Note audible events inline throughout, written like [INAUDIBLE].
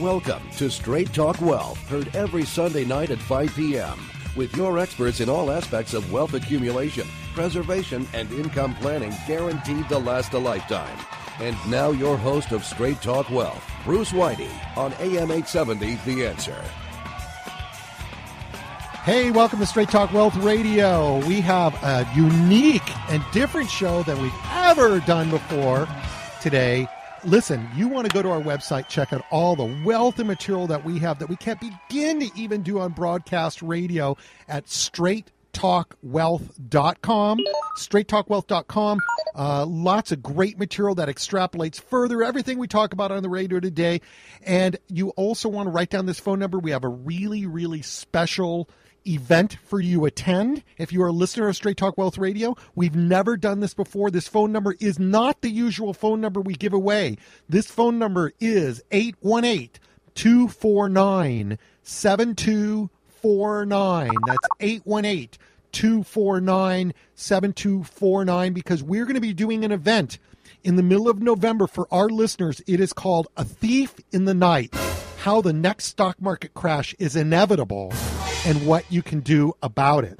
Welcome to Straight Talk Wealth, heard every Sunday night at 5 p.m. with your experts in all aspects of wealth accumulation, preservation, and income planning guaranteed to last a lifetime. And now your host of Straight Talk Wealth, Bruce Whitey, on AM 870 The Answer. Hey, welcome to Straight Talk Wealth Radio. We have a unique and different show than we've ever done before today. Listen, you want to go to our website, check out all the wealth and material that we have that we can't begin to even do on broadcast radio at straighttalkwealth.com. Straighttalkwealth.com. Uh, lots of great material that extrapolates further everything we talk about on the radio today. And you also want to write down this phone number. We have a really, really special event for you to attend. If you are a listener of Straight Talk Wealth Radio, we've never done this before. This phone number is not the usual phone number we give away. This phone number is 818 249 7249. That's 818 249 7249 because we're going to be doing an event in the middle of November for our listeners. It is called A Thief in the Night How the Next Stock Market Crash is Inevitable and what you can do about it.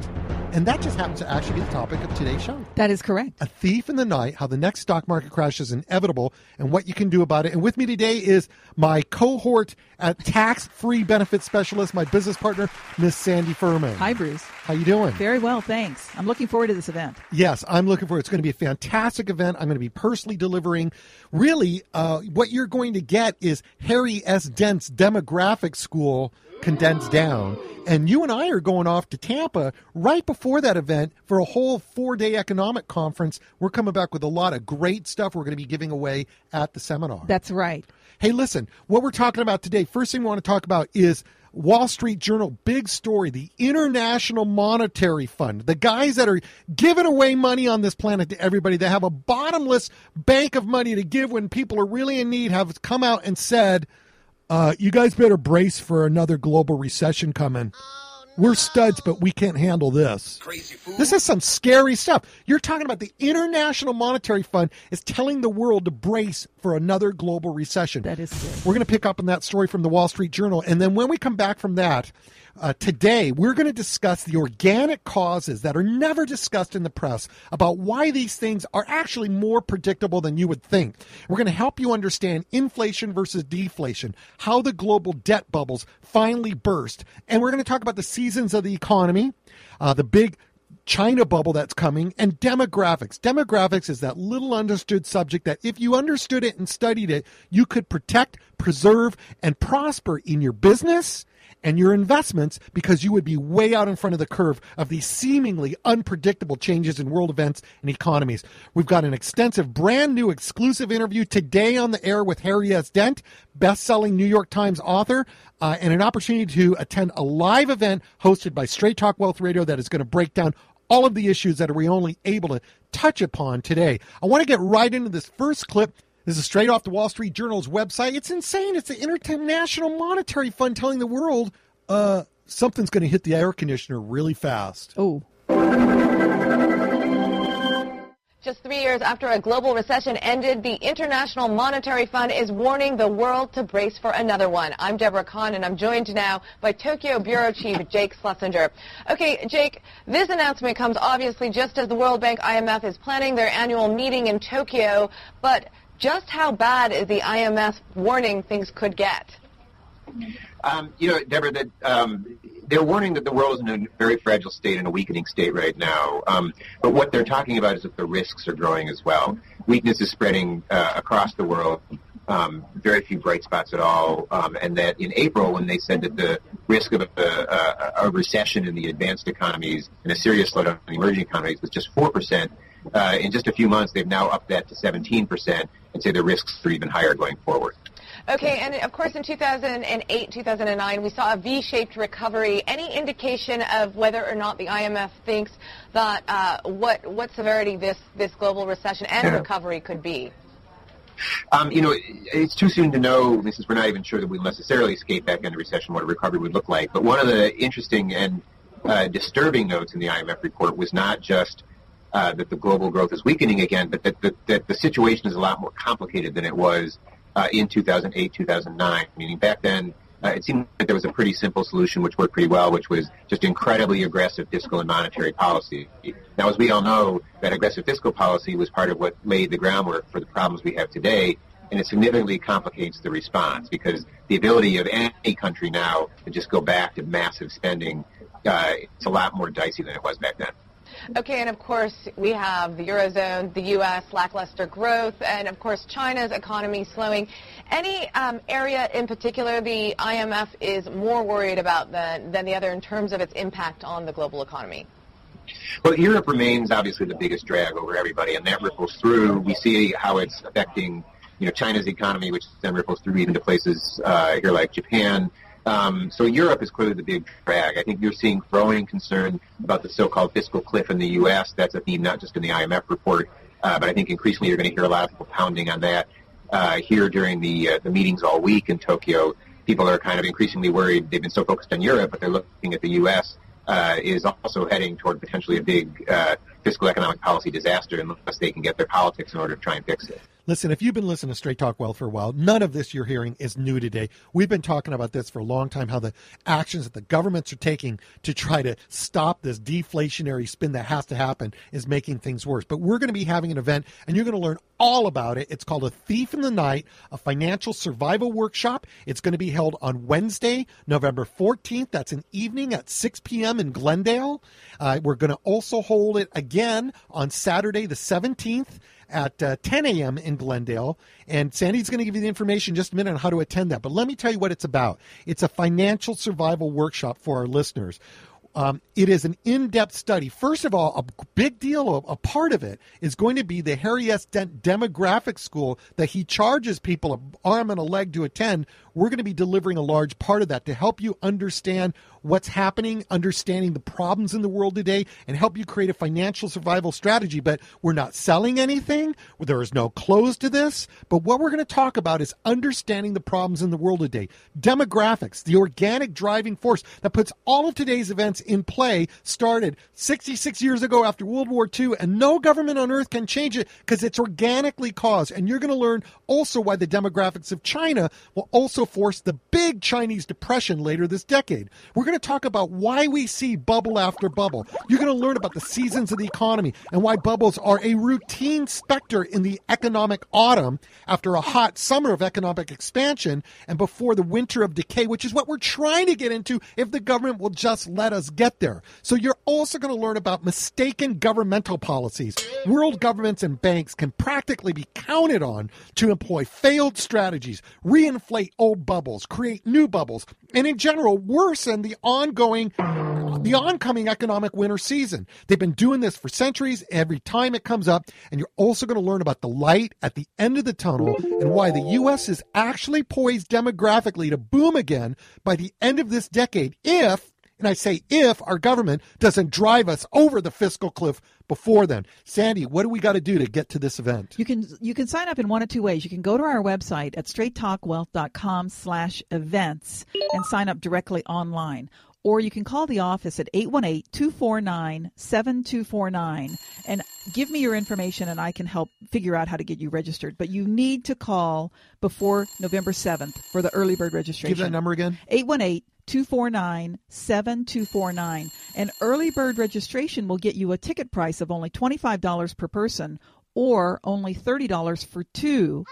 And that just happens to actually be the topic of today's show. That is correct. A thief in the night, how the next stock market crash is inevitable, and what you can do about it. And with me today is my cohort at Tax Free Benefit Specialist, my business partner, Miss Sandy Furman. Hi, Bruce. How you doing? Very well, thanks. I'm looking forward to this event. Yes, I'm looking forward. It's going to be a fantastic event. I'm going to be personally delivering. Really, uh, what you're going to get is Harry S. Dent's demographic school condensed down. And you and I are going off to Tampa right before that event for a whole four day economic conference. We're coming back with a lot of great stuff we're going to be giving away at the seminar. That's right. Hey, listen, what we're talking about today, first thing we want to talk about is Wall Street Journal, big story, the International Monetary Fund, the guys that are giving away money on this planet to everybody, they have a bottomless bank of money to give when people are really in need, have come out and said, uh, you guys better brace for another global recession coming. We're studs, but we can't handle this. This is some scary stuff. You're talking about the International Monetary Fund is telling the world to brace for another global recession. That is scary. We're going to pick up on that story from the Wall Street Journal. And then when we come back from that, uh, today we're going to discuss the organic causes that are never discussed in the press about why these things are actually more predictable than you would think. We're going to help you understand inflation versus deflation, how the global debt bubbles finally burst, and we're going to talk about the seasons of the economy, uh, the big China bubble that's coming, and demographics. Demographics is that little understood subject that if you understood it and studied it, you could protect, preserve, and prosper in your business and your investments because you would be way out in front of the curve of these seemingly unpredictable changes in world events and economies. We've got an extensive, brand new exclusive interview today on the air with Harry S. Dent, best selling New York Times author, uh, and an opportunity to attend a live event hosted by Straight Talk Wealth Radio that is going to break down all of the issues that we're only able to touch upon today. I want to get right into this first clip. This is straight off the Wall Street Journal's website. It's insane. It's the International Monetary Fund telling the world uh, something's going to hit the air conditioner really fast. Oh. Just three years after a global recession ended, the International Monetary Fund is warning the world to brace for another one. I'm Deborah Kan, and I'm joined now by Tokyo Bureau Chief Jake Schlesinger. Okay, Jake, this announcement comes obviously just as the World Bank IMF is planning their annual meeting in Tokyo, but just how bad is the IMF warning things could get? Um, you know, Deborah, that um, they're warning that the world is in a very fragile state and a weakening state right now. Um, but what they're talking about is that the risks are growing as well. Weakness is spreading uh, across the world. Um, very few bright spots at all. Um, and that in April, when they said that the risk of a, a, a recession in the advanced economies and a serious slowdown in the emerging economies was just 4%, uh, in just a few months, they've now upped that to 17% and say the risks are even higher going forward. Okay, and of course in 2008, 2009, we saw a V-shaped recovery. Any indication of whether or not the IMF thinks that uh, what what severity this this global recession and recovery could be? Um, you know, it's too soon to know, since we're not even sure that we'll necessarily escape back into recession, what a recovery would look like. But one of the interesting and uh, disturbing notes in the IMF report was not just uh, that the global growth is weakening again, but that, that, that the situation is a lot more complicated than it was uh, in 2008, 2009. Meaning back then, uh, it seemed that there was a pretty simple solution which worked pretty well, which was just incredibly aggressive fiscal and monetary policy. Now, as we all know, that aggressive fiscal policy was part of what laid the groundwork for the problems we have today, and it significantly complicates the response because the ability of any country now to just go back to massive spending, uh, it's a lot more dicey than it was back then. Okay, and of course, we have the Eurozone, the U.S., lackluster growth, and of course, China's economy slowing. Any um, area in particular the IMF is more worried about than, than the other in terms of its impact on the global economy? Well, Europe remains obviously the biggest drag over everybody, and that ripples through. We see how it's affecting, you know, China's economy, which then ripples through even to places uh, here like Japan. Um, so Europe is clearly the big drag. I think you're seeing growing concern about the so-called fiscal cliff in the U.S. That's a theme not just in the IMF report, uh, but I think increasingly you're going to hear a lot of people pounding on that uh, here during the uh, the meetings all week in Tokyo. People are kind of increasingly worried. They've been so focused on Europe, but they're looking at the U.S. Uh, is also heading toward potentially a big uh, fiscal economic policy disaster unless they can get their politics in order to try and fix it. Listen, if you've been listening to Straight Talk Wealth for a while, none of this you're hearing is new today. We've been talking about this for a long time, how the actions that the governments are taking to try to stop this deflationary spin that has to happen is making things worse. But we're going to be having an event, and you're going to learn all about it. It's called A Thief in the Night, a financial survival workshop. It's going to be held on Wednesday, November 14th. That's an evening at 6 p.m. in Glendale. Uh, we're going to also hold it again on Saturday, the 17th at uh, 10 a.m. in Glendale. And Sandy's going to give you the information in just a minute on how to attend that. But let me tell you what it's about. It's a financial survival workshop for our listeners. Um, it is an in-depth study. First of all, a big deal, a, a part of it is going to be the Harry S. Dent Demographic School that he charges people an arm and a leg to attend. We're going to be delivering a large part of that to help you understand what's happening, understanding the problems in the world today, and help you create a financial survival strategy. But we're not selling anything. There is no close to this. But what we're going to talk about is understanding the problems in the world today. Demographics, the organic driving force that puts all of today's events in play, started 66 years ago after World War II, and no government on earth can change it because it's organically caused. And you're going to learn also why the demographics of China will also force the big Chinese depression later this decade. We're going to talk about why we see bubble after bubble. You're going to learn about the seasons of the economy and why bubbles are a routine specter in the economic autumn after a hot summer of economic expansion and before the winter of decay, which is what we're trying to get into if the government will just let us get there. So you're also going to learn about mistaken governmental policies. World governments and banks can practically be counted on to employ failed strategies, reinflate old bubbles, create new bubbles, and in general worsen the ongoing the oncoming economic winter season. They've been doing this for centuries every time it comes up and you're also going to learn about the light at the end of the tunnel and why the US is actually poised demographically to boom again by the end of this decade if and I say if our government doesn't drive us over the fiscal cliff before then. Sandy, what do we got to do to get to this event? You can you can sign up in one of two ways. You can go to our website at straighttalkwealth.com slash events and sign up directly online. Or you can call the office at 818-249-7249 and give me your information and I can help figure out how to get you registered. But you need to call before November 7th for the early bird registration. Give that number again. 818 249 7249. And early bird registration will get you a ticket price of only $25 per person or only $30 for two.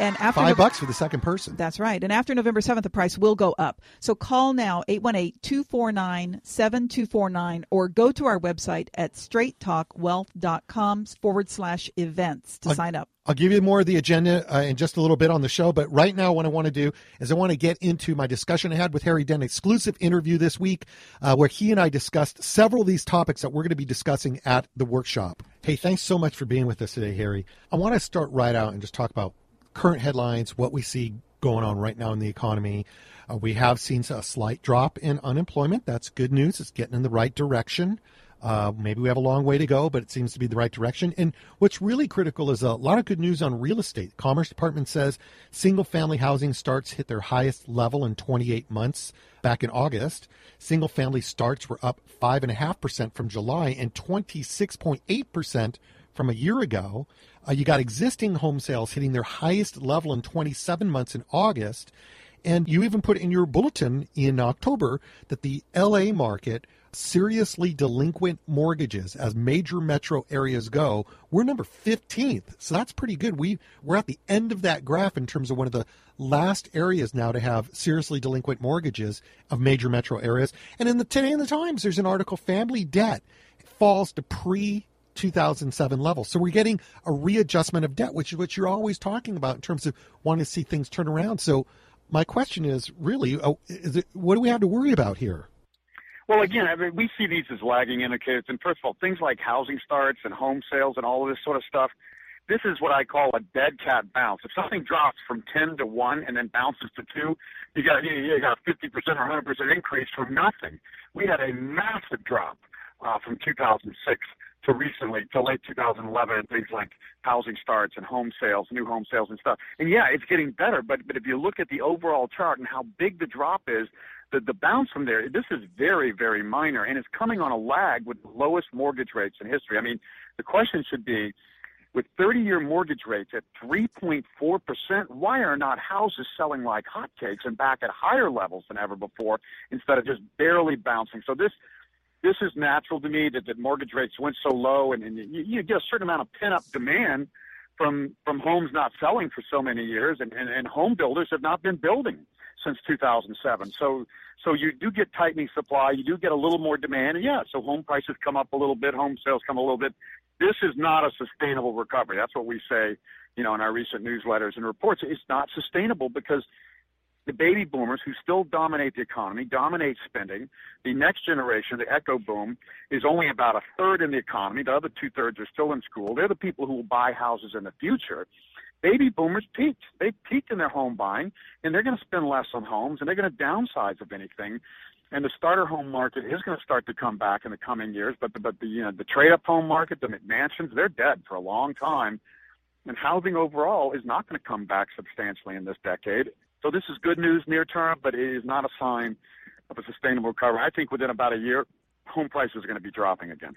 And after five bucks for the second person. That's right. And after November 7th, the price will go up. So call now 818-249-7249 or go to our website at straighttalkwealth.com forward slash events to sign up. I'll give you more of the agenda uh, in just a little bit on the show. But right now, what I want to do is I want to get into my discussion I had with Harry Dent, exclusive interview this week, uh, where he and I discussed several of these topics that we're going to be discussing at the workshop. Hey, thanks so much for being with us today, Harry. I want to start right out and just talk about current headlines, what we see going on right now in the economy. Uh, we have seen a slight drop in unemployment. That's good news. It's getting in the right direction. Uh, maybe we have a long way to go, but it seems to be the right direction. And what's really critical is a lot of good news on real estate. Commerce Department says single family housing starts hit their highest level in 28 months back in August. Single family starts were up 5.5% from July and 26.8% from a year ago. Uh, you got existing home sales hitting their highest level in 27 months in August. And you even put in your bulletin in October that the LA market seriously delinquent mortgages as major metro areas go, we're number 15th. So that's pretty good. We we're at the end of that graph in terms of one of the last areas now to have seriously delinquent mortgages of major metro areas. And in the today in the Times, there's an article family debt falls to pre 2007 levels. So we're getting a readjustment of debt, which is what you're always talking about in terms of wanting to see things turn around. So my question is really, oh, is it, what do we have to worry about here? Well, again, I mean, we see these as lagging indicators. And first of all, things like housing starts and home sales and all of this sort of stuff, this is what I call a dead cat bounce. If something drops from 10 to 1 and then bounces to 2, you got, you got a 50% or 100% increase from nothing. We had a massive drop uh, from 2006 to recently, to late 2011, and things like housing starts and home sales, new home sales and stuff. And yeah, it's getting better, but, but if you look at the overall chart and how big the drop is, the, the bounce from there, this is very, very minor, and it's coming on a lag with the lowest mortgage rates in history. I mean, the question should be, with 30-year mortgage rates at 3.4%, why are not houses selling like hotcakes and back at higher levels than ever before instead of just barely bouncing? So this this is natural to me that, that mortgage rates went so low and, and you, you get a certain amount of pent-up demand from from homes not selling for so many years and, and, and home builders have not been building since 2007. So, so you do get tightening supply. You do get a little more demand. And yeah, so home prices come up a little bit. Home sales come a little bit. This is not a sustainable recovery. That's what we say, you know, in our recent newsletters and reports. It's not sustainable because the baby boomers who still dominate the economy, dominate spending. The next generation, the echo boom, is only about a third in the economy. The other two thirds are still in school. They're the people who will buy houses in the future baby boomers peaked. They peaked in their home buying, and they're going to spend less on homes, and they're going to downsize if anything. And the starter home market is going to start to come back in the coming years, but the, but the you know the trade up home market, the McMansions, they're dead for a long time, and housing overall is not going to come back substantially in this decade. So this is good news near term, but it is not a sign of a sustainable recovery. I think within about a year, home prices are going to be dropping again.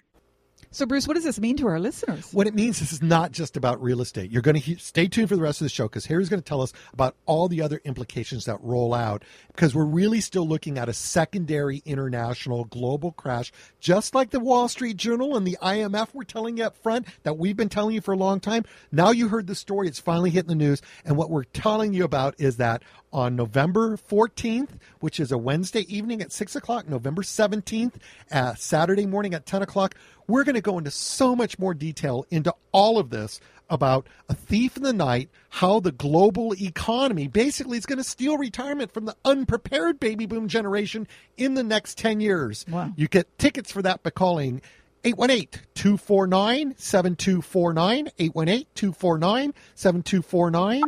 So, Bruce, what does this mean to our listeners? What it means is this is not just about real estate. You're going to he- stay tuned for the rest of the show because Harry's going to tell us about all the other implications that roll out because we're really still looking at a secondary international global crash, just like the Wall Street Journal and the IMF were telling you up front that we've been telling you for a long time. Now you heard the story. It's finally hitting the news. And what we're telling you about is that on November 14th, which is a Wednesday evening at 6 o'clock, November 17th, uh, Saturday morning at 10 o'clock, we're going to go into so much more detail into all of this about a thief in the night, how the global economy basically is going to steal retirement from the unprepared baby boom generation in the next 10 years. Wow. You get tickets for that by calling 818-249-7249, 818-249-7249,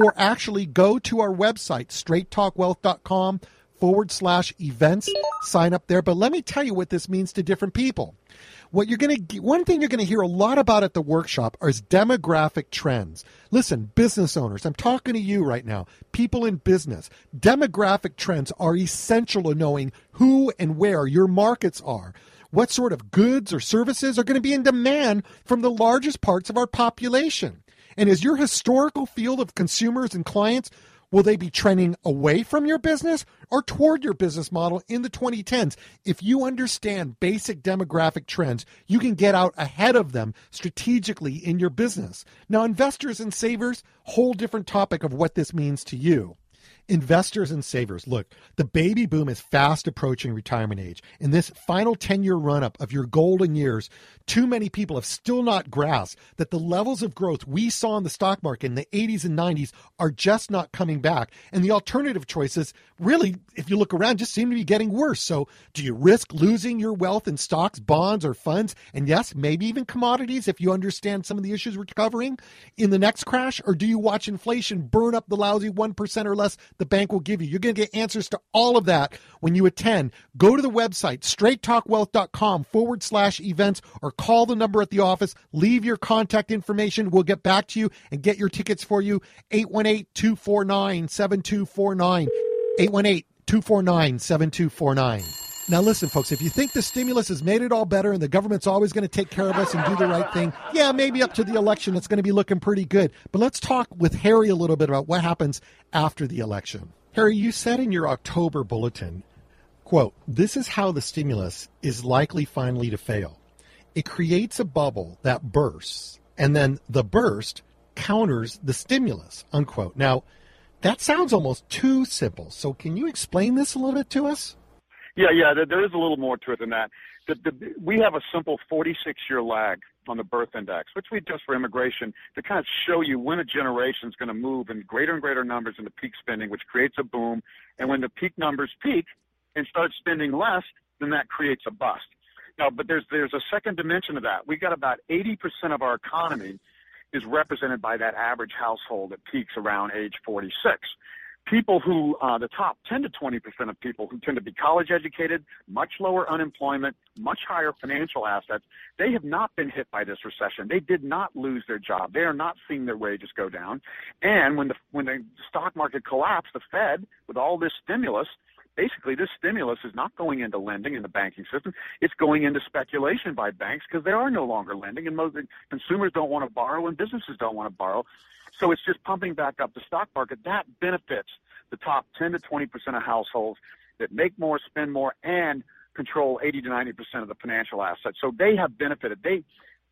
or actually go to our website, straighttalkwealth.com forward slash events. Sign up there. But let me tell you what this means to different people. What you're going to one thing you're going to hear a lot about at the workshop is demographic trends. Listen, business owners, I'm talking to you right now. People in business. Demographic trends are essential to knowing who and where your markets are. What sort of goods or services are going to be in demand from the largest parts of our population? And is your historical field of consumers and clients Will they be trending away from your business or toward your business model in the 2010s? If you understand basic demographic trends, you can get out ahead of them strategically in your business. Now, investors and savers, whole different topic of what this means to you. Investors and savers, look, the baby boom is fast approaching retirement age. In this final 10 year run up of your golden years, too many people have still not grasped that the levels of growth we saw in the stock market in the 80s and 90s are just not coming back. And the alternative choices, really, if you look around, just seem to be getting worse. So, do you risk losing your wealth in stocks, bonds, or funds? And yes, maybe even commodities if you understand some of the issues we're covering in the next crash? Or do you watch inflation burn up the lousy 1% or less the bank will give you? You're going to get answers to all of that when you attend. Go to the website, straighttalkwealth.com forward slash events, or call the number at the office, leave your contact information. We'll get back to you and get your tickets for you. 818 249 7249. 818 249 7249. Now, listen, folks, if you think the stimulus has made it all better and the government's always going to take care of us and do the right thing, yeah, maybe up to the election it's going to be looking pretty good. But let's talk with Harry a little bit about what happens after the election. Harry, you said in your October bulletin, quote, this is how the stimulus is likely finally to fail. It creates a bubble that bursts, and then the burst counters the stimulus, unquote. Now, that sounds almost too simple. So, can you explain this a little bit to us? Yeah, yeah, there, is a little more to it than that. The, the, we have a simple 46 year lag on the birth index, which we just for immigration to kind of show you when a generation is going to move in greater and greater numbers into peak spending, which creates a boom. And when the peak numbers peak and start spending less, then that creates a bust. Now, but there's there's a second dimension of that. We got about 80% of our economy is represented by that average household that peaks around age 46 people who, uh, the top 10 to 20 percent of people who tend to be college educated, much lower unemployment, much higher financial assets, they have not been hit by this recession. They did not lose their job. They are not seeing their wages go down. And when the when the stock market collapsed, the Fed, with all this stimulus, basically this stimulus is not going into lending in the banking system. It's going into speculation by banks because they are no longer lending, and most consumers don't want to borrow, and businesses don't want to borrow. So it's just pumping back up the stock market. That benefits the top 10 to 20 percent of households that make more, spend more, and control 80 to 90 percent of the financial assets. So they have benefited. They,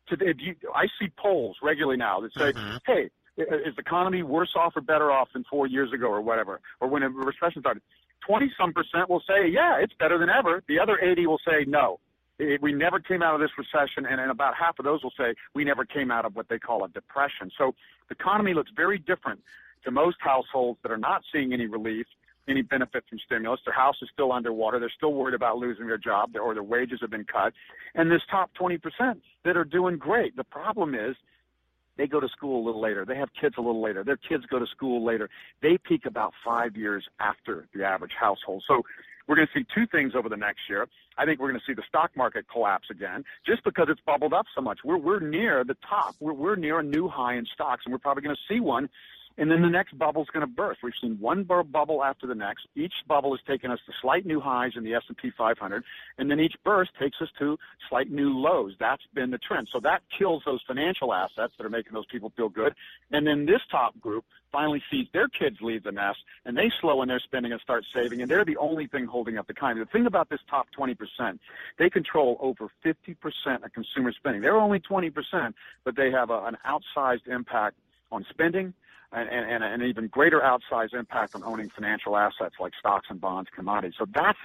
today, you, I see polls regularly now that say, mm-hmm. "Hey, is the economy worse off or better off than four years ago, or whatever, or when a recession started?" 20 some percent will say, "Yeah, it's better than ever." The other 80 will say, "No, it, we never came out of this recession, and, and about half of those will say we never came out of what they call a depression. So the economy looks very different to most households that are not seeing any relief, any benefit from stimulus. Their house is still underwater. They're still worried about losing their job, or their wages have been cut. And this top 20% that are doing great. The problem is they go to school a little later. They have kids a little later. Their kids go to school later. They peak about five years after the average household. So we're going to see two things over the next year. I think we're going to see the stock market collapse again, just because it's bubbled up so much. We're we're near the top. We're we're near a new high in stocks, and we're probably going to see one and then the next bubble is going to burst. We've seen one bubble after the next. Each bubble has taken us to slight new highs in the S&P 500, and then each burst takes us to slight new lows. That's been the trend. So that kills those financial assets that are making those people feel good. And then this top group finally sees their kids leave the nest, and they slow in their spending and start saving, and they're the only thing holding up the economy. The thing about this top 20%, they control over 50% of consumer spending. They're only 20%, but they have a, an outsized impact on spending – and, and, and an even greater outsized impact on owning financial assets like stocks and bonds, commodities. So that's,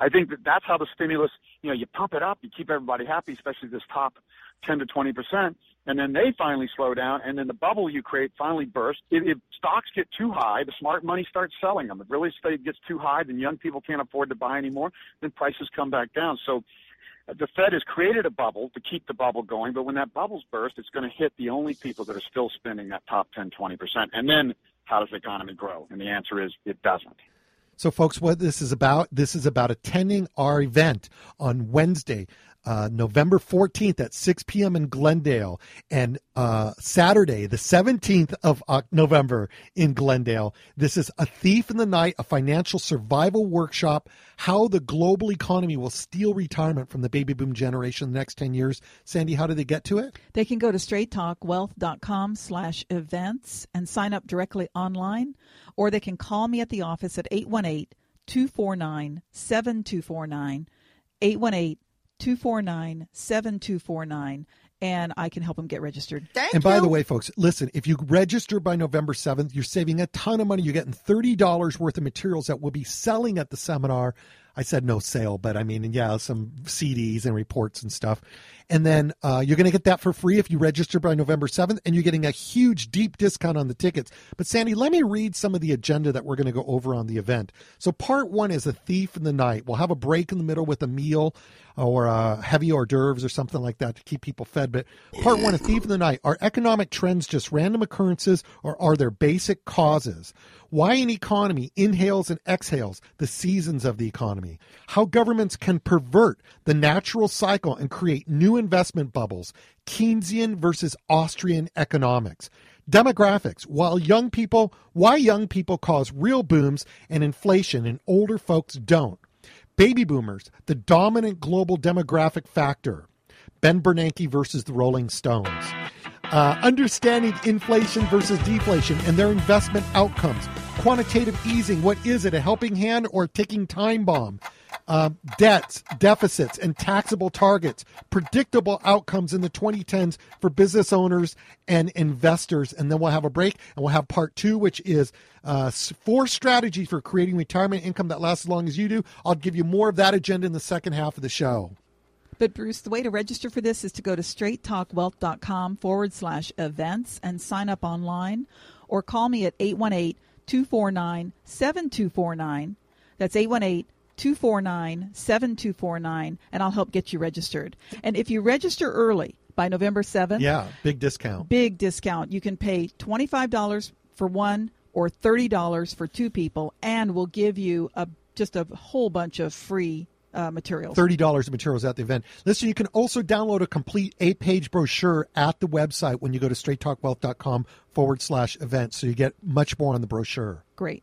I think that that's how the stimulus, you know, you pump it up, you keep everybody happy, especially this top 10 to 20 percent, and then they finally slow down, and then the bubble you create finally bursts. If, if stocks get too high, the smart money starts selling them. If real estate gets too high, then young people can't afford to buy anymore. Then prices come back down. So the Fed has created a bubble to keep the bubble going, but when that bubble's burst, it's going to hit the only people that are still spending that top 10, 20%. And then how does the economy grow? And the answer is it doesn't. So, folks, what this is about, this is about attending our event on Wednesday, uh, November 14th at 6 p.m. in Glendale, and uh, Saturday, the 17th of November in Glendale. This is A Thief in the Night, a financial survival workshop, how the global economy will steal retirement from the baby boom generation the next 10 years. Sandy, how do they get to it? They can go to straighttalkwealth.com slash events and sign up directly online, or they can call me at the office at 818 249 7249. 818 249 7249 and I can help them get registered. Thank and by the way, folks, listen, if you register by November 7th, you're saving a ton of money. You're getting $30 worth of materials that we'll be selling at the seminar. I said no sale, but I mean, yeah, some CDs and reports and stuff. And then uh, you're going to get that for free if you register by November 7th, and you're getting a huge, deep discount on the tickets. But Sandy, let me read some of the agenda that we're going to go over on the event. So, part one is a thief in the night. We'll have a break in the middle with a meal or uh, heavy hors d'oeuvres or something like that to keep people fed. But part one, a thief in the night. Are economic trends just random occurrences, or are there basic causes? Why an economy inhales and exhales the seasons of the economy. How governments can pervert the natural cycle and create new investment bubbles. Keynesian versus Austrian economics. Demographics. While young people, why young people cause real booms and inflation and older folks don't Baby boomers, the dominant global demographic factor. Ben Bernanke versus the Rolling Stones. Uh, understanding inflation versus deflation and their investment outcomes. Quantitative easing, what is it, a helping hand or a ticking time bomb? Uh, debts, deficits, and taxable targets. Predictable outcomes in the 2010s for business owners and investors. And then we'll have a break and we'll have part two, which is uh, four strategies for creating retirement income that lasts as long as you do. I'll give you more of that agenda in the second half of the show. But Bruce, the way to register for this is to go to straighttalkwealth.com forward slash events and sign up online or call me at 818 249 7249. That's 818 249 7249, and I'll help get you registered. And if you register early by November 7th, yeah, big discount. Big discount. You can pay $25 for one or $30 for two people, and we'll give you a just a whole bunch of free uh, materials. $30 of materials at the event. Listen, you can also download a complete eight page brochure at the website when you go to straighttalkwealth.com forward slash events. So you get much more on the brochure. Great.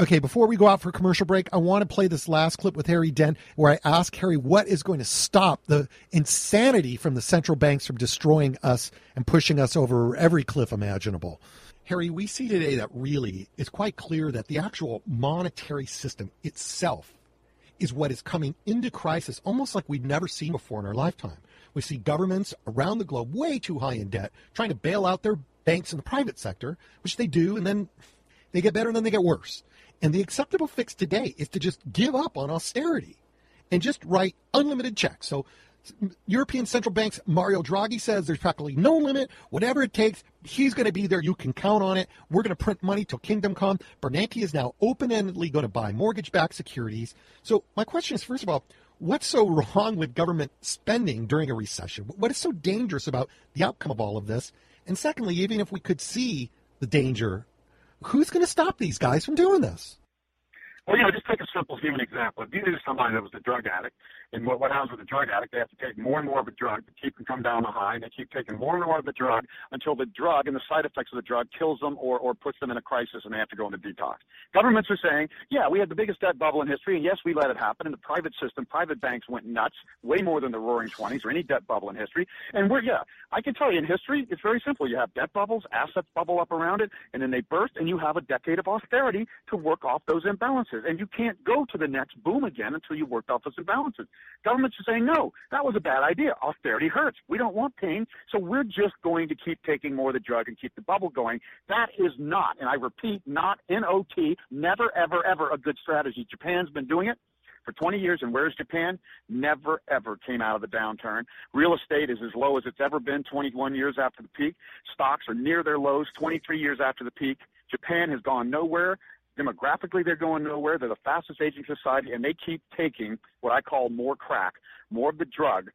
Okay, before we go out for commercial break, I want to play this last clip with Harry Dent where I ask Harry what is going to stop the insanity from the central banks from destroying us and pushing us over every cliff imaginable. Harry, we see today that really it's quite clear that the actual monetary system itself is what is coming into crisis almost like we've never seen before in our lifetime. We see governments around the globe way too high in debt trying to bail out their banks in the private sector, which they do, and then they get better and then they get worse. And the acceptable fix today is to just give up on austerity and just write unlimited checks. So European central banks, Mario Draghi says there's practically no limit. Whatever it takes, he's going to be there. You can count on it. We're going to print money till kingdom come. Bernanke is now open-endedly going to buy mortgage-backed securities. So my question is, first of all, what's so wrong with government spending during a recession? What is so dangerous about the outcome of all of this? And secondly, even if we could see the danger who's going to stop these guys from doing this? Well, you know, just take a simple human example. If you knew somebody that was a drug addict, and what, what happens with a drug addict, they have to take more and more of a drug to keep them from down the high, and they keep taking more and more of the drug until the drug and the side effects of the drug kills them or, or puts them in a crisis and they have to go into detox. Governments are saying, yeah, we had the biggest debt bubble in history, and yes, we let it happen. In the private system, private banks went nuts, way more than the roaring 20s or any debt bubble in history. And we're, yeah, I can tell you in history, it's very simple. You have debt bubbles, assets bubble up around it, and then they burst, and you have a decade of austerity to work off those imbalances. And you can't go to the next boom again until you worked off those imbalances. Governments are saying, no, that was a bad idea. Austerity hurts. We don't want pain, so we're just going to keep taking more of the drug and keep the bubble going. That is not, and I repeat, not N-O-T, never, ever, ever a good strategy. Japan's been doing it for 20 years. And where's Japan? Never, ever came out of the downturn. Real estate is as low as it's ever been 21 years after the peak. Stocks are near their lows 23 years after the peak. Japan has gone nowhere. Demographically, they're going nowhere. They're the fastest aging society, and they keep taking what I call more crack, more of the drug,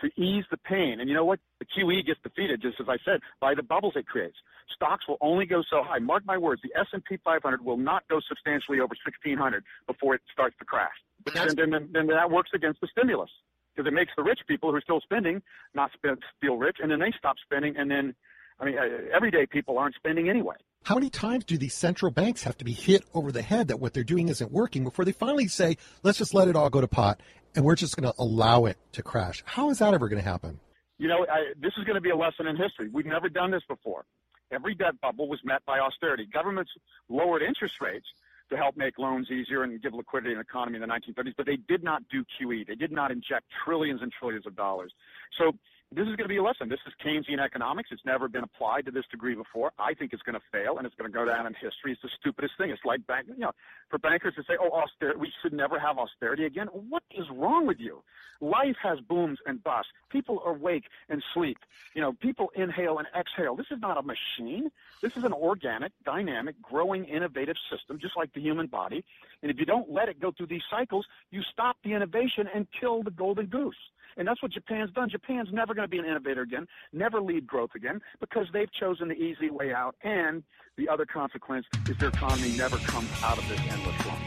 to ease the pain. And you know what? The QE gets defeated, just as I said, by the bubbles it creates. Stocks will only go so high. Mark my words: the S&P 500 will not go substantially over 1600 before it starts to crash. And then, then, then that works against the stimulus because it makes the rich people who are still spending not spend, feel rich, and then they stop spending, and then, I mean, uh, everyday people aren't spending anyway. How many times do these central banks have to be hit over the head that what they're doing isn't working before they finally say, let's just let it all go to pot and we're just going to allow it to crash? How is that ever going to happen? You know, I, this is going to be a lesson in history. We've never done this before. Every debt bubble was met by austerity. Governments lowered interest rates to help make loans easier and give liquidity in the economy in the 1930s, but they did not do QE. They did not inject trillions and trillions of dollars. So this is going to be a lesson. This is Keynesian economics. It's never been applied to this degree before. I think it's going to fail, and it's going to go down in history. It's the stupidest thing. It's like bank, you know, for bankers to say, "Oh, austerity, we should never have austerity again." What is wrong with you? Life has booms and busts. People awake and sleep. You know, people inhale and exhale. This is not a machine. This is an organic, dynamic, growing, innovative system, just like the human body. And if you don't let it go through these cycles, you stop the innovation and kill the golden goose. And that's what Japan's done. Japan's never going to be an innovator again, never lead growth again, because they've chosen the easy way out. And the other consequence is their economy never comes out of this endless slump.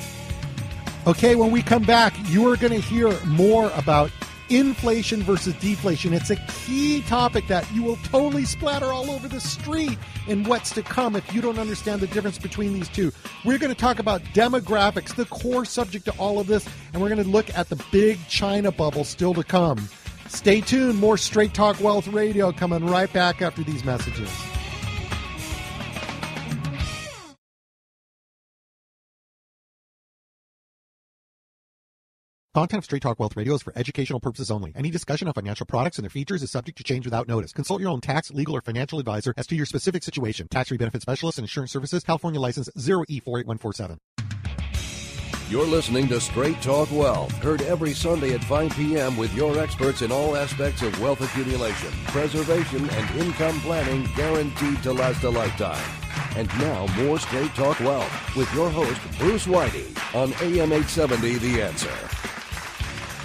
Okay, when we come back, you are going to hear more about inflation versus deflation. It's a key topic that you will totally splatter all over the street in what's to come if you don't understand the difference between these two. We're going to talk about demographics, the core subject to all of this, and we're going to look at the big China bubble still to come. Stay tuned. More Straight Talk Wealth Radio coming right back after these messages. Content of Straight Talk Wealth Radio is for educational purposes only. Any discussion of financial products and their features is subject to change without notice. Consult your own tax, legal, or financial advisor as to your specific situation. Tax free benefit specialist and insurance services, California license 0E48147. You're listening to Straight Talk Wealth, heard every Sunday at 5 p.m. with your experts in all aspects of wealth accumulation, preservation, and income planning guaranteed to last a lifetime. And now, more Straight Talk Wealth with your host, Bruce Whitey, on AM 870 The Answer.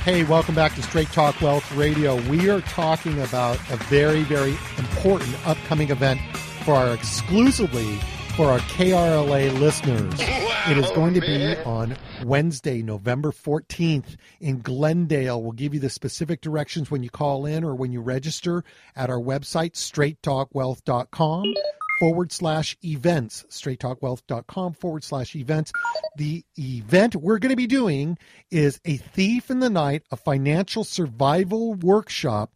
Hey, welcome back to Straight Talk Wealth Radio. We are talking about a very, very important upcoming event for our exclusively for our KRLA listeners. It is going to be on Wednesday, November 14th in Glendale. We'll give you the specific directions when you call in or when you register at our website, straighttalkwealth.com forward slash events, straighttalkwealth.com forward slash events. The event we're going to be doing is a Thief in the Night, a financial survival workshop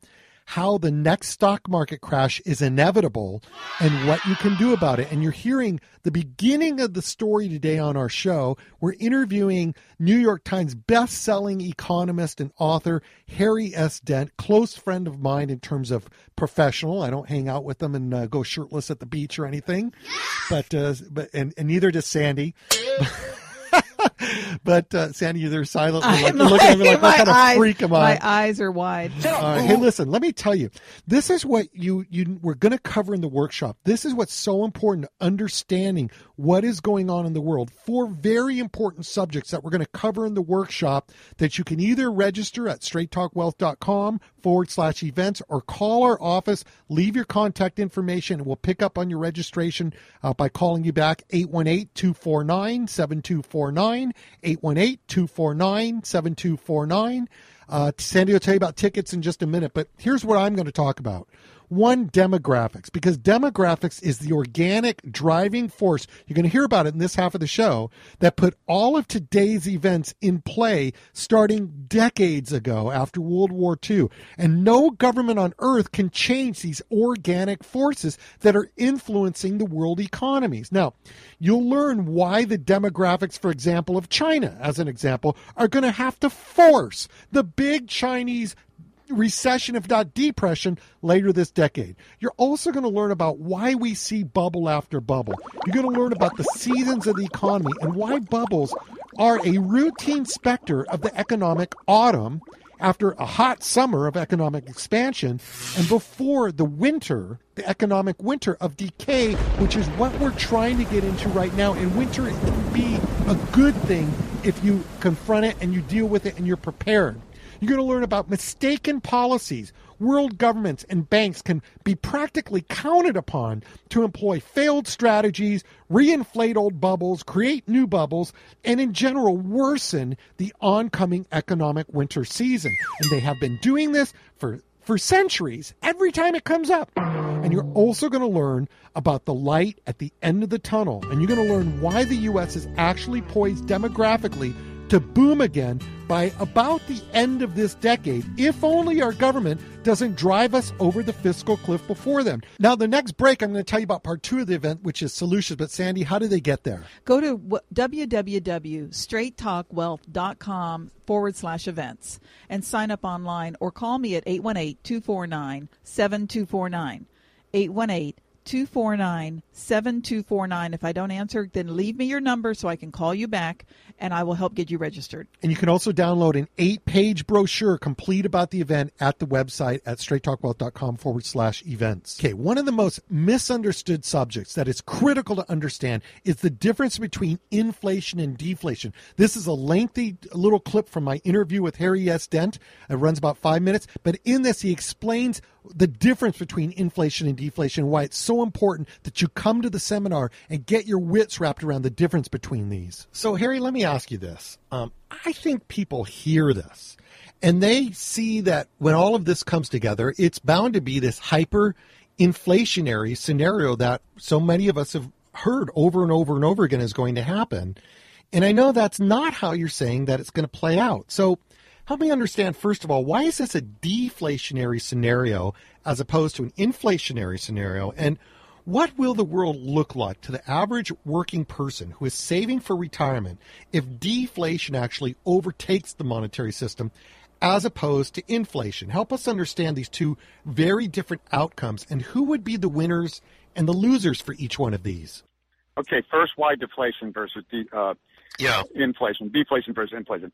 how the next stock market crash is inevitable and what you can do about it. And you're hearing the beginning of the story today on our show. We're interviewing New York Times best-selling economist and author Harry S. Dent, close friend of mine in terms of professional. I don't hang out with them and uh, go shirtless at the beach or anything, but uh, but and, and neither does Sandy. [LAUGHS] but uh, Sandy, you're there silently like, I'm you're looking at me like, [LAUGHS] what kind eyes, of freak am I? My eyes are wide. Uh, hey, listen, let me tell you, this is what you you we're going to cover in the workshop. This is what's so important understanding what is going on in the world. Four very important subjects that we're going to cover in the workshop that you can either register at straighttalkwealth.com forward slash events or call our office, leave your contact information, and we'll pick up on your registration uh, by calling you back 818 249 7249. 818 249 7249. Uh, Sandy will tell you about tickets in just a minute, but here's what I'm going to talk about. One, demographics, because demographics is the organic driving force. You're going to hear about it in this half of the show that put all of today's events in play starting decades ago after World War II. And no government on earth can change these organic forces that are influencing the world economies. Now, you'll learn why the demographics, for example, of China, as an example, are going to have to force the big Chinese recession, if not depression, later this decade. You're also going to learn about why we see bubble after bubble. You're going to learn about the seasons of the economy and why bubbles are a routine specter of the economic autumn after a hot summer of economic expansion and before the winter, the economic winter of decay, which is what we're trying to get into right now. And winter can be a good thing if you confront it and you deal with it and you're prepared. You're going to learn about mistaken policies. World governments and banks can be practically counted upon to employ failed strategies, reinflate old bubbles, create new bubbles, and in general worsen the oncoming economic winter season. And they have been doing this for for centuries every time it comes up. And you're also going to learn about the light at the end of the tunnel. And you're going to learn why the U.S. is actually poised demographically to boom again by about the end of this decade, if only our government doesn't drive us over the fiscal cliff before then. Now, the next break, I'm going to tell you about part two of the event, which is solutions. But, Sandy, how do they get there? Go to www.straighttalkwealth.com forward slash events and sign up online or call me at 818 249 7249. 818 249 7249. If I don't answer, then leave me your number so I can call you back and I will help get you registered. And you can also download an eight page brochure complete about the event at the website at straighttalkwealth.com forward slash events. Okay, one of the most misunderstood subjects that is critical to understand is the difference between inflation and deflation. This is a lengthy little clip from my interview with Harry S. Dent. It runs about five minutes, but in this, he explains the difference between inflation and deflation, and why it's so important that you come to the seminar and get your wits wrapped around the difference between these. So, Harry, let me ask you this. Um, I think people hear this and they see that when all of this comes together, it's bound to be this hyper inflationary scenario that so many of us have heard over and over and over again is going to happen. And I know that's not how you're saying that it's going to play out. So help me understand, first of all, why is this a deflationary scenario as opposed to an inflationary scenario? And what will the world look like to the average working person who is saving for retirement if deflation actually overtakes the monetary system as opposed to inflation? Help us understand these two very different outcomes and who would be the winners and the losers for each one of these. Okay, first, why deflation versus de- uh, yeah. inflation, deflation versus inflation?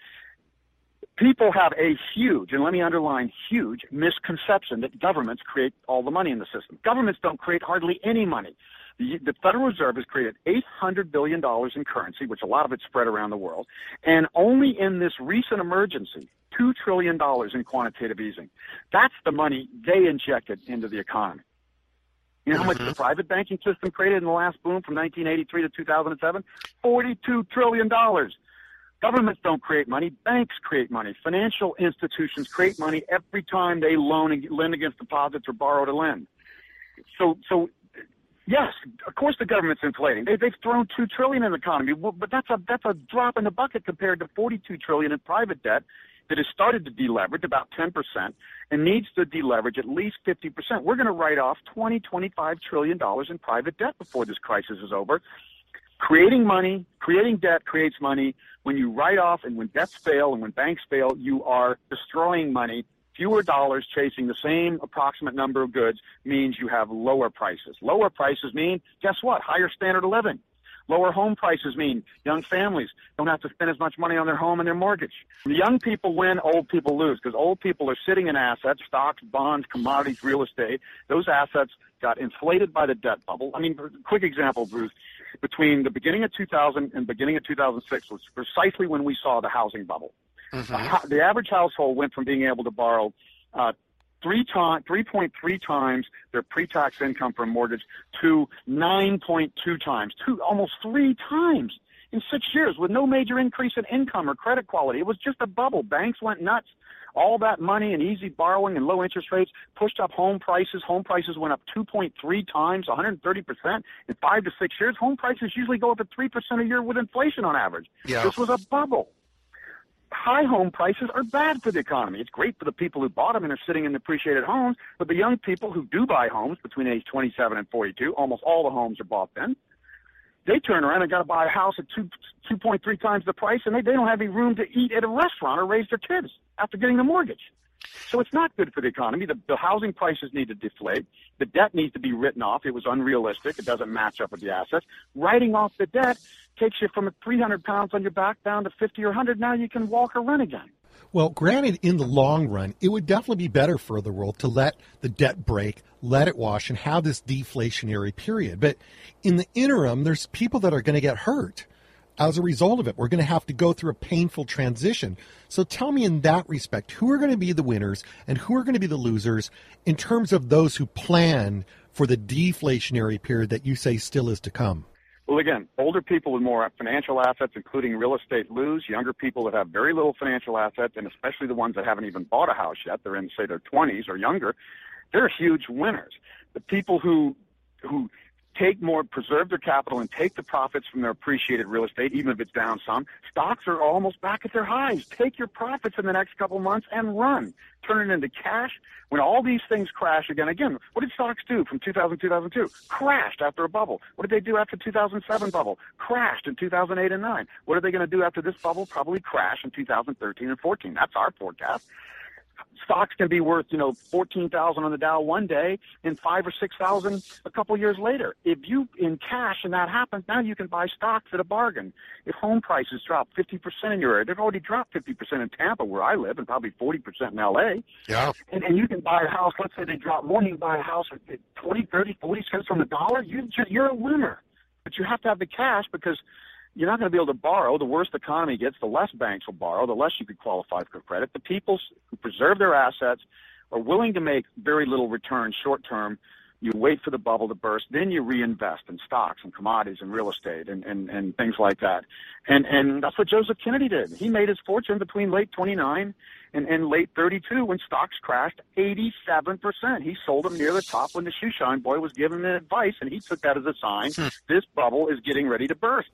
People have a huge, and let me underline huge, misconception that governments create all the money in the system. Governments don't create hardly any money. The, the Federal Reserve has created $800 billion in currency, which a lot of it's spread around the world, and only in this recent emergency, $2 trillion in quantitative easing. That's the money they injected into the economy. You know how much the mm-hmm. private banking system created in the last boom from 1983 to 2007? $42 trillion. Governments don't create money. Banks create money. Financial institutions create money every time they loan and lend against deposits or borrow to lend. So, so yes, of course the government's inflating. They, they've thrown two trillion in the economy, but that's a that's a drop in the bucket compared to 42 trillion in private debt that has started to deleverage about 10% and needs to deleverage at least 50%. We're going to write off 20, 25 trillion dollars in private debt before this crisis is over. Creating money, creating debt creates money. When you write off and when debts fail and when banks fail, you are destroying money. Fewer dollars chasing the same approximate number of goods means you have lower prices. Lower prices mean, guess what? Higher standard of living. Lower home prices mean young families don't have to spend as much money on their home and their mortgage. Young people win, old people lose because old people are sitting in assets, stocks, bonds, commodities, real estate. Those assets got inflated by the debt bubble. I mean, quick example, Bruce. Between the beginning of 2000 and beginning of 2006 was precisely when we saw the housing bubble. Mm-hmm. The average household went from being able to borrow uh, three times, 3.3 times their pre-tax income from mortgage to 9.2 times, two, almost three times in six years with no major increase in income or credit quality. It was just a bubble. Banks went nuts. All that money and easy borrowing and low interest rates pushed up home prices. Home prices went up 2.3 times, 130% in five to six years. Home prices usually go up at 3% a year with inflation on average. Yeah. This was a bubble high home prices are bad for the economy. It's great for the people who bought them and are sitting in depreciated homes, but the young people who do buy homes between age 27 and 42, almost all the homes are bought then. They turn around and got to buy a house at two, 2.3 times the price, and they, they don't have any room to eat at a restaurant or raise their kids after getting the mortgage. So it's not good for the economy. The, the housing prices need to deflate. The debt needs to be written off. It was unrealistic. It doesn't match up with the assets. Writing off the debt takes you from 300 pounds on your back down to 50 or 100. Now you can walk or run again. Well, granted, in the long run, it would definitely be better for the world to let the debt break, let it wash, and have this deflationary period. But in the interim, there's people that are going to get hurt as a result of it. We're going to have to go through a painful transition. So tell me in that respect, who are going to be the winners and who are going to be the losers in terms of those who plan for the deflationary period that you say still is to come? Well, again, older people with more financial assets, including real estate, lose. Younger people that have very little financial assets, and especially the ones that haven't even bought a house yet, they're in, say, their 20s or younger, they're huge winners. The people who who take more, preserve their capital and take the profits from their appreciated real estate, even if it's down some. Stocks are almost back at their highs. Take your profits in the next couple months and run. Turn it into cash. When all these things crash again, again, what did stocks do from 2000 2002? Crashed after a bubble. What did they do after 2007 bubble? Crashed in 2008 and 9. What are they going to do after this bubble? Probably crash in 2013 and 14. That's our forecast stocks can be worth, you know, 14,000 on the Dow one day and five or 6,000 a couple years later. If you in cash and that happens, now you can buy stocks at a bargain. If home prices drop 50% in your area, they've already dropped 50% in Tampa where I live and probably 40% in LA. Yeah. And, and you can buy a house, let's say they drop more, you can buy a house at 20, 30, 40 cents on the dollar. You, you're a winner. But you have to have the cash because you're not going to be able to borrow. The worse the economy gets, the less banks will borrow, the less you could qualify for credit. The people who preserve their assets are willing to make very little return short term. You wait for the bubble to burst, then you reinvest in stocks and commodities and real estate and, and, and things like that. And and that's what Joseph Kennedy did. He made his fortune between late 29 and, and late 32 when stocks crashed 87%. He sold them near the top when the shoeshine boy was giving him advice, and he took that as a sign Hmm. this bubble is getting ready to burst.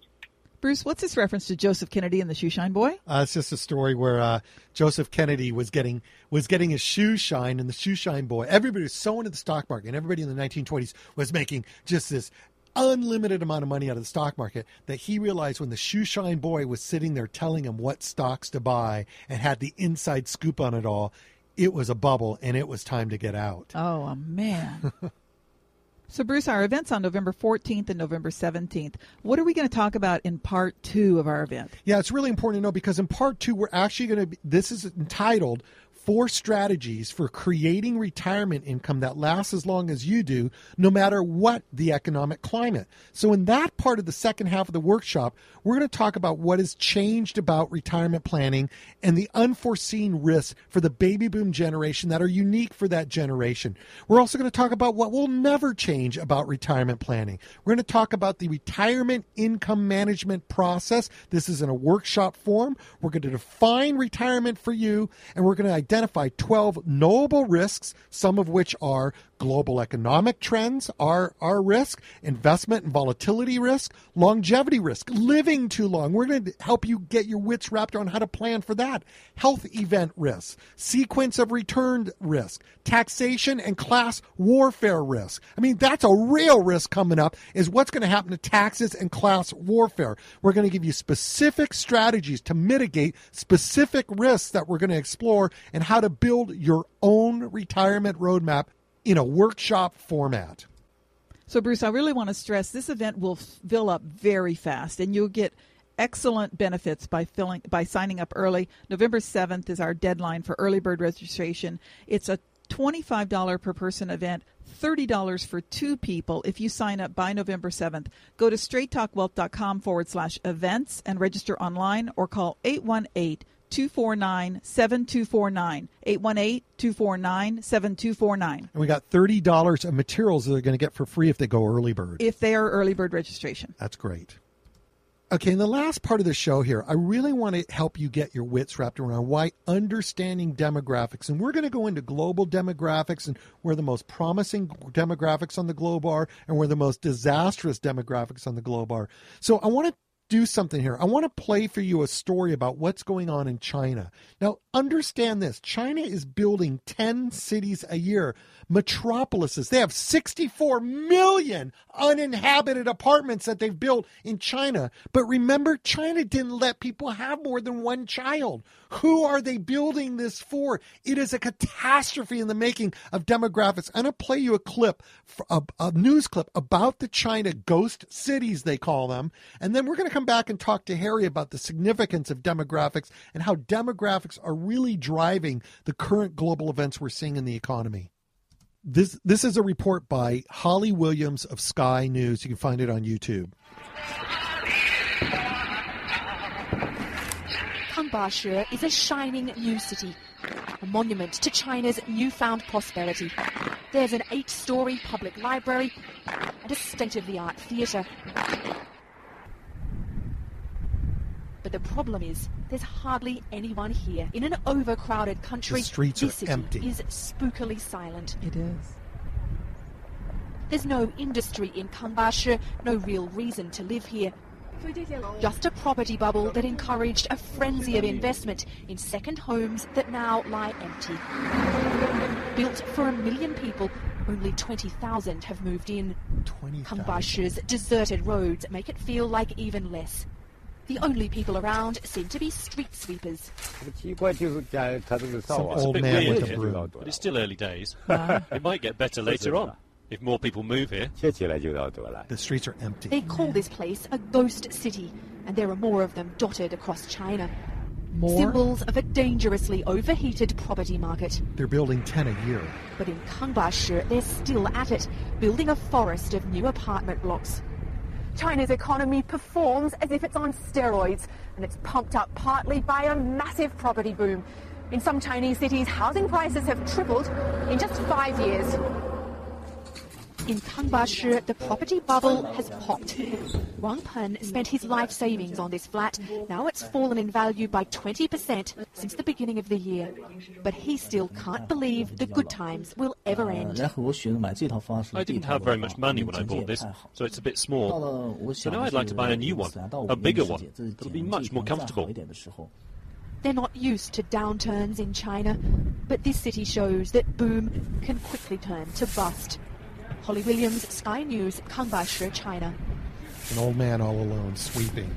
Bruce, what's this reference to Joseph Kennedy and the Shoeshine Boy? Uh, it's just a story where uh, Joseph Kennedy was getting was getting his shoes shine, and the shoe shine boy. Everybody was so into the stock market, and everybody in the 1920s was making just this unlimited amount of money out of the stock market that he realized when the shoe shine boy was sitting there telling him what stocks to buy and had the inside scoop on it all, it was a bubble, and it was time to get out. Oh, man. [LAUGHS] so, Bruce, our event's on November 14th and November 17th. What are we going to talk about in part two of our event? Yeah, it's really important to know because in part two, we're actually going to be, this is entitled Four Strategies for Creating Retirement Income That Lasts as Long as You Do, no matter what the economic climate. So, in that part of the second half of the workshop, we're going to talk about what has changed about retirement planning and the unforeseen risks for the baby boom generation that are unique for that generation. We're also going to talk about what will never change about retirement planning. We're going to talk about the retirement income management process. This is in a workshop form. We're going to define retirement for you, and we're going to identify 12 knowable risks, some of which are global economic trends are our risk, investment and volatility risk, longevity risk, living too long. We're going to help you get your wits wrapped around how to plan for that. Health event risk, sequence of return risk, taxation and class warfare risk. I mean, that's a real risk coming up is what's going to happen to taxes and class warfare. We're going to give you specific strategies to mitigate specific risks that we're going to explore and how to build your own retirement roadmap in a workshop format. So, Bruce, I really want to stress this event will fill up very fast, and you'll get excellent benefits by filling by signing up early. November seventh is our deadline for early bird registration. It's a $25 per person event, $30 for two people if you sign up by November 7th. Go to straighttalkwealth.com forward slash events and register online or call 818 249 7249. 818 249 7249 And we got $30 of materials that they're going to get for free if they go early bird. if they are early bird registration. That's great. Okay, in the last part of the show here, I really want to help you get your wits wrapped around why understanding demographics, and we're going to go into global demographics and where the most promising demographics on the globe are and where the most disastrous demographics on the globe are. So I want to do something here. I want to play for you a story about what's going on in China. Now, understand this China is building 10 cities a year, metropolises. They have 64 million uninhabited apartments that they've built in China. But remember, China didn't let people have more than one child. Who are they building this for? It is a catastrophe in the making of demographics. I'm going to play you a clip, a, a news clip about the China ghost cities, they call them. And then we're going to come back and talk to Harry about the significance of demographics and how demographics are really driving the current global events we're seeing in the economy. This this is a report by Holly Williams of Sky News. You can find it on YouTube. Kangbashi is a shining new city, a monument to China's newfound prosperity. There's an eight-story public library and a state-of-the-art theatre. But the problem is, there's hardly anyone here. In an overcrowded country, The streets this are city empty. is spookily silent. It is. There's no industry in Kangbashi, no real reason to live here. Just a property bubble that encouraged a frenzy of investment in second homes that now lie empty. Built for a million people, only 20,000 have moved in. 20,000. Deserted roads make it feel like even less. The only people around seem to be street sweepers. Some It's a old bit man with a broom. But it's still early days. [LAUGHS] It might get better later on if more people move here. The streets are empty. They call this place a ghost city, and there are more of them dotted across China. More? Symbols of a dangerously overheated property market. They're building 10 a year. But in Kangbashi, they're still at it, building a forest of new apartment blocks. China's economy performs as if it's on steroids, and it's pumped up partly by a massive property boom. In some Chinese cities, housing prices have tripled in just five years. In Kangbashi, the property bubble has popped. Wang Pen spent his life savings on this flat. Now it's fallen in value by 20% since the beginning of the year. But he still can't believe the good times will ever uh, end. I didn't have very much money when I bought this, so it's a bit small. So now I'd like to buy a new one, a bigger one, that'll be much more comfortable. They're not used to downturns in China, but this city shows that boom can quickly turn to bust. Holly Williams, Sky News, Kangbashi, China. An old man all alone sweeping.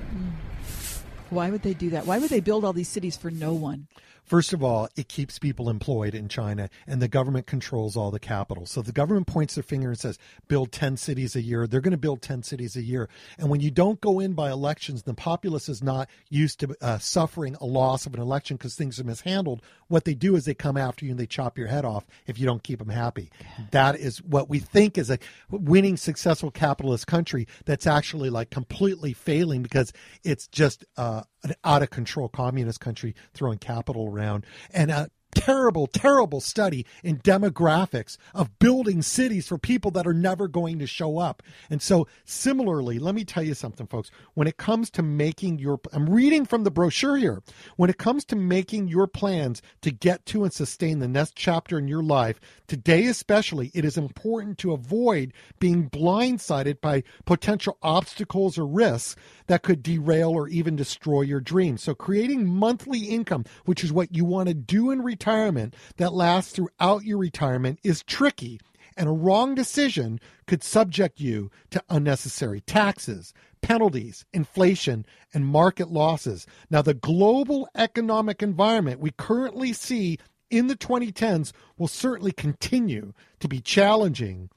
Why would they do that? Why would they build all these cities for no one? First of all, it keeps people employed in China, and the government controls all the capital. So the government points their finger and says, build 10 cities a year. They're going to build 10 cities a year. And when you don't go in by elections, the populace is not used to uh, suffering a loss of an election because things are mishandled. What they do is they come after you and they chop your head off if you don't keep them happy. That is what we think is a winning, successful capitalist country that's actually like completely failing because it's just uh, an out of control communist country throwing capital around and a terrible terrible study in demographics of building cities for people that are never going to show up. And so similarly let me tell you something folks. When it comes to making your i'm reading from the brochure here. When it comes to making your plans to get to and sustain the next chapter in your life today especially it is important to avoid being blindsided by potential obstacles or risks that could derail or even destroy your dreams. So, creating monthly income, which is what you want to do in retirement that lasts throughout your retirement, is tricky. And a wrong decision could subject you to unnecessary taxes, penalties, inflation, and market losses. Now, the global economic environment we currently see in the 2010s will certainly continue to be challenging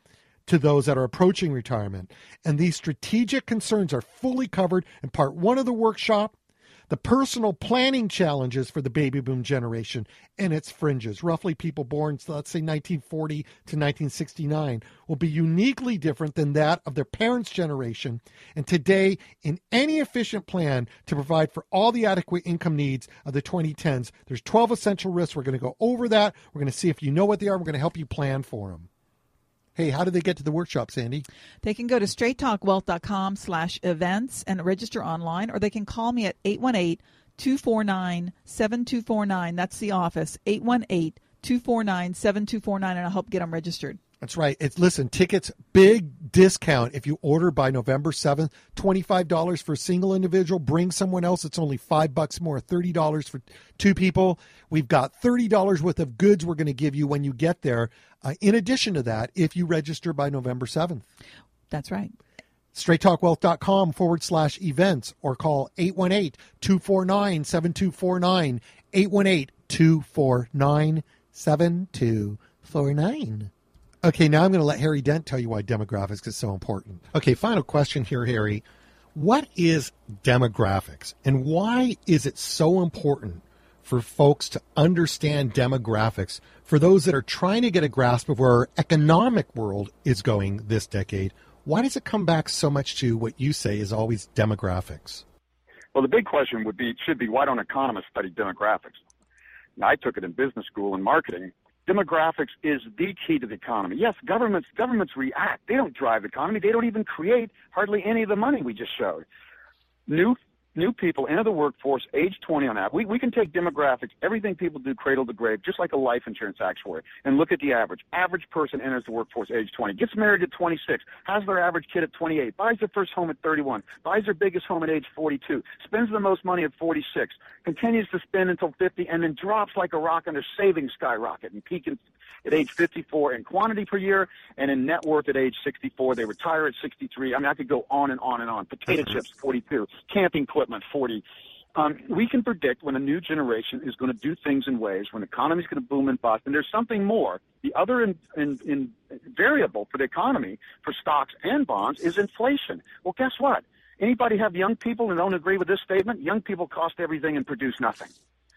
to those that are approaching retirement. And these strategic concerns are fully covered in part one of the workshop. The personal planning challenges for the baby boom generation and its fringes, roughly people born, let's say 1940 to 1969, will be uniquely different than that of their parents' generation. And today, in any efficient plan to provide for all the adequate income needs of the 2010s, there's 12 essential risks. We're going to go over that. We're going to see if you know what they are. We're going to help you plan for them. Hey, how do they get to the workshop, Sandy? They can go to straighttalkwealth.com slash events and register online, or they can call me at 818 249 7249. That's the office, 818 249 7249, and I'll help get them registered. That's right. It's listen, tickets big discount if you order by November 7th, $25 for a single individual, bring someone else it's only 5 bucks more, $30 for two people. We've got $30 worth of goods we're going to give you when you get there. Uh, in addition to that, if you register by November 7th. That's right. StraightTalkWealth.com forward slash events or call 818 249 7249. 818 249 7249. Okay, now I'm going to let Harry Dent tell you why demographics is so important. Okay, final question here, Harry. What is demographics and why is it so important for folks to understand demographics for those that are trying to get a grasp of where our economic world is going this decade? Why does it come back so much to what you say is always demographics? Well, the big question would be should be why don't economists study demographics? Now, I took it in business school and marketing, demographics is the key to the economy. Yes, governments governments react. They don't drive the economy. They don't even create hardly any of the money we just showed. New new people enter the workforce age 20 on average. We, we can take demographics, everything people do cradle to grave, just like a life insurance actuary, and look at the average. Average person enters the workforce age 20, gets married at 26, has their average kid at 28, buys their first home at 31, buys their biggest home at age 42, spends the most money at 46, continues to spend until 50, and then drops like a rock and their savings skyrocket and peak in, at age 54 in quantity per year and in net worth at age 64. They retire at 63. I mean, I could go on and on and on. Potato chips, 42. Camping equipment, 40. Um, we can predict when a new generation is going to do things in ways when the economy is going to boom and bust. And there's something more. The other in, in, in variable for the economy, for stocks and bonds, is inflation. Well, guess what? Anybody have young people and don't agree with this statement? Young people cost everything and produce nothing.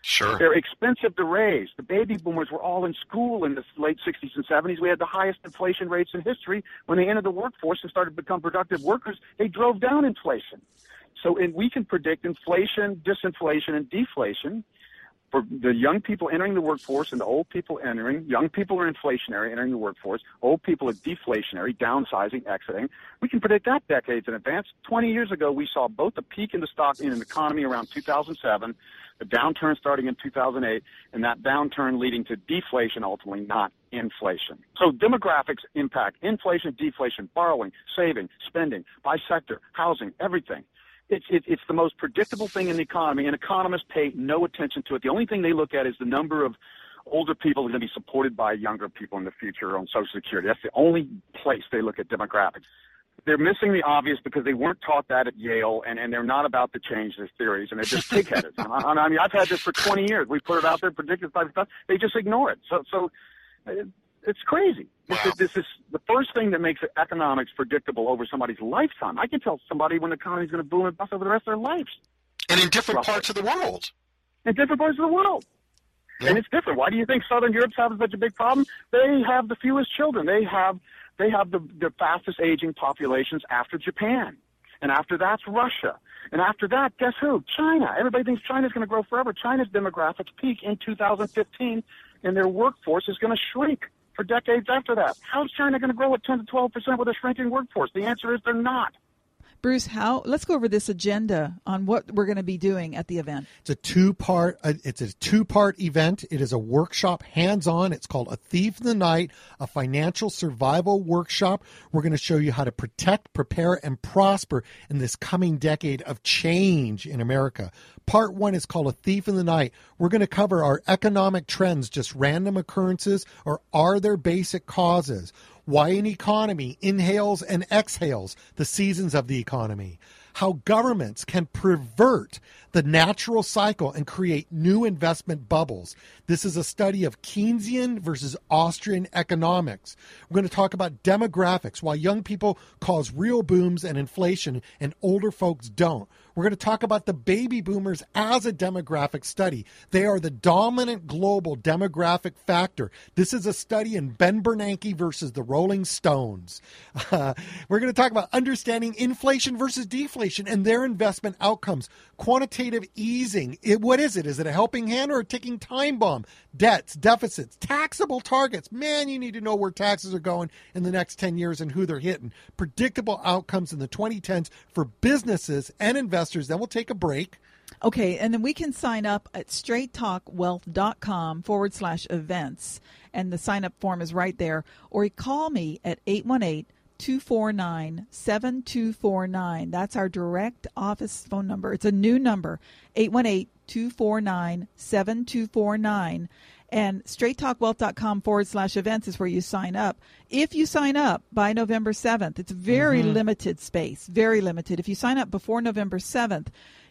Sure. They're expensive to raise. The baby boomers were all in school in the late 60s and 70s. We had the highest inflation rates in history. When they entered the workforce and started to become productive workers, they drove down inflation. So and we can predict inflation, disinflation, and deflation for the young people entering the workforce and the old people entering. Young people are inflationary entering the workforce. Old people are deflationary, downsizing, exiting. We can predict that decades in advance. 20 years ago, we saw both a peak in the stock in the economy around 2007, the downturn starting in 2008, and that downturn leading to deflation ultimately, not inflation. So demographics impact inflation, deflation, borrowing, saving, spending, by sector, housing, everything it's it, it's the most predictable thing in the economy, and economists pay no attention to it. The only thing they look at is the number of older people are going to be supported by younger people in the future on Social Security. That's the only place they look at demographics. They're missing the obvious because they weren't taught that at Yale, and, and they're not about to change their theories, and they're just pig-headed. I, I mean, I've had this for 20 years. We put it out there, predicted by the stuff. They just ignore it. So, so it's crazy. Wow. This, this, is the first thing that makes economics predictable over somebody's lifetime. I can tell somebody when the economy is going to boom and bust over the rest of their lives. And in different roughly. parts of the world. In different parts of the world. Yeah. And it's different. Why do you think Southern Europe's having such a big problem? They have the fewest children. They have they have the, the fastest aging populations after Japan. And after that's Russia. And after that, guess who? China. Everybody thinks China's going to grow forever. China's demographics peak in 2015, and their workforce is going to shrink for decades after that. How's China going to grow at 10 to 12 percent with a shrinking workforce? The answer is they're not. Bruce, how? Let's go over this agenda on what we're going to be doing at the event. It's a two-part. Uh, it's a two-part event. It is a workshop, hands-on. It's called "A Thief in the Night," a financial survival workshop. We're going to show you how to protect, prepare, and prosper in this coming decade of change in America. Part one is called A Thief in the Night. We're going to cover our economic trends, just random occurrences, or are there basic causes? Why an economy inhales and exhales the seasons of the economy how governments can pervert the natural cycle and create new investment bubbles. This is a study of Keynesian versus Austrian economics. We're going to talk about demographics, why young people cause real booms and inflation and older folks don't. We're going to talk about the baby boomers as a demographic study. They are the dominant global demographic factor. This is a study in Ben Bernanke versus the Rolling Stones. Uh, [LAUGHS] we're going to talk about understanding inflation versus deflation and their investment outcomes. Quantitative easing. It, what is it? Is it a helping hand or a ticking time bomb? Debts, deficits, taxable targets. Man, you need to know where taxes are going in the next 10 years and who they're hitting. Predictable outcomes in the 2010s for businesses and investors. Then we'll take a break. Okay, and then we can sign up at straighttalkwealth.com forward slash events. And the sign up form is right there. Or call me at 818 249 7249. That's our direct office phone number. It's a new number 818 249 7249. And straighttalkwealth.com forward slash events is where you sign up. If you sign up by November 7th, it's very mm-hmm. limited space, very limited. If you sign up before November 7th,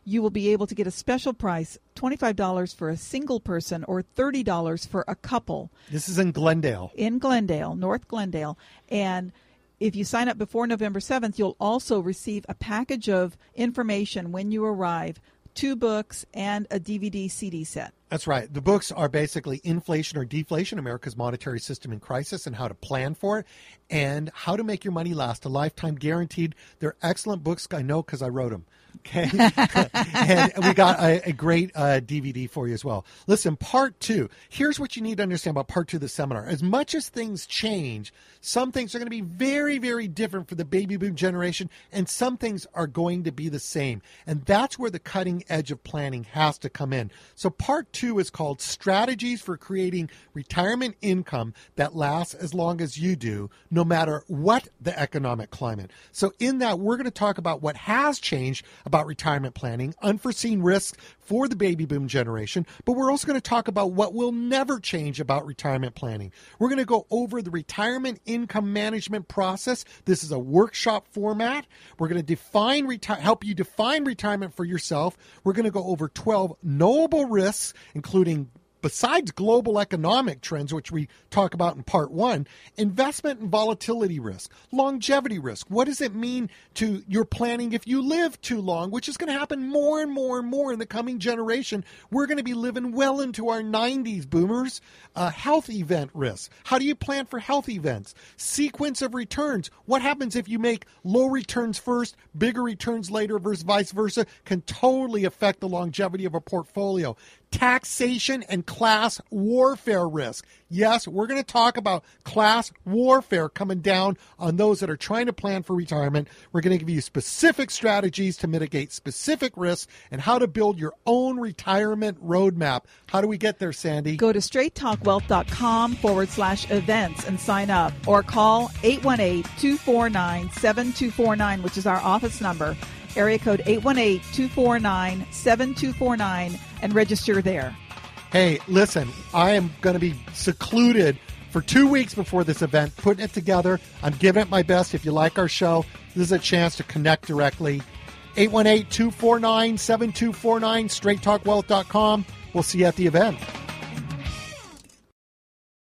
you will be able to get a special price $25 for a single person or $30 for a couple. This is in Glendale. In Glendale, North Glendale. And if you sign up before November 7th, you'll also receive a package of information when you arrive two books and a DVD CD set. That's right. The books are basically Inflation or Deflation America's Monetary System in Crisis and How to Plan for it, and How to Make Your Money Last a Lifetime Guaranteed. They're excellent books. I know because I wrote them. Okay. [LAUGHS] and we got a, a great uh, DVD for you as well. Listen, part two. Here's what you need to understand about part two of the seminar. As much as things change, some things are going to be very, very different for the baby boom generation, and some things are going to be the same. And that's where the cutting edge of planning has to come in. So, part two is called Strategies for Creating Retirement Income That Lasts as Long as You Do, no matter what the economic climate. So, in that, we're going to talk about what has changed about retirement planning, unforeseen risks for the baby boom generation, but we're also going to talk about what will never change about retirement planning. We're going to go over the retirement income management process. This is a workshop format. We're going to define reti- help you define retirement for yourself. We're going to go over 12 knowable risks including besides global economic trends, which we talk about in part one, investment and volatility risk, longevity risk. What does it mean to your planning if you live too long, which is going to happen more and more and more in the coming generation? We're going to be living well into our 90s, boomers. Uh, health event risk. How do you plan for health events? Sequence of returns. What happens if you make low returns first, bigger returns later, versus vice versa? Can totally affect the longevity of a portfolio. Taxation and class warfare risk. Yes, we're going to talk about class warfare coming down on those that are trying to plan for retirement. We're going to give you specific strategies to mitigate specific risks and how to build your own retirement roadmap. How do we get there, Sandy? Go to straighttalkwealth.com forward slash events and sign up or call 818 249 7249, which is our office number area code 818-249-7249 and register there. Hey, listen, I am going to be secluded for two weeks before this event, putting it together. I'm giving it my best. If you like our show, this is a chance to connect directly. 818 249 7249, straighttalkwealth.com. We'll see you at the event.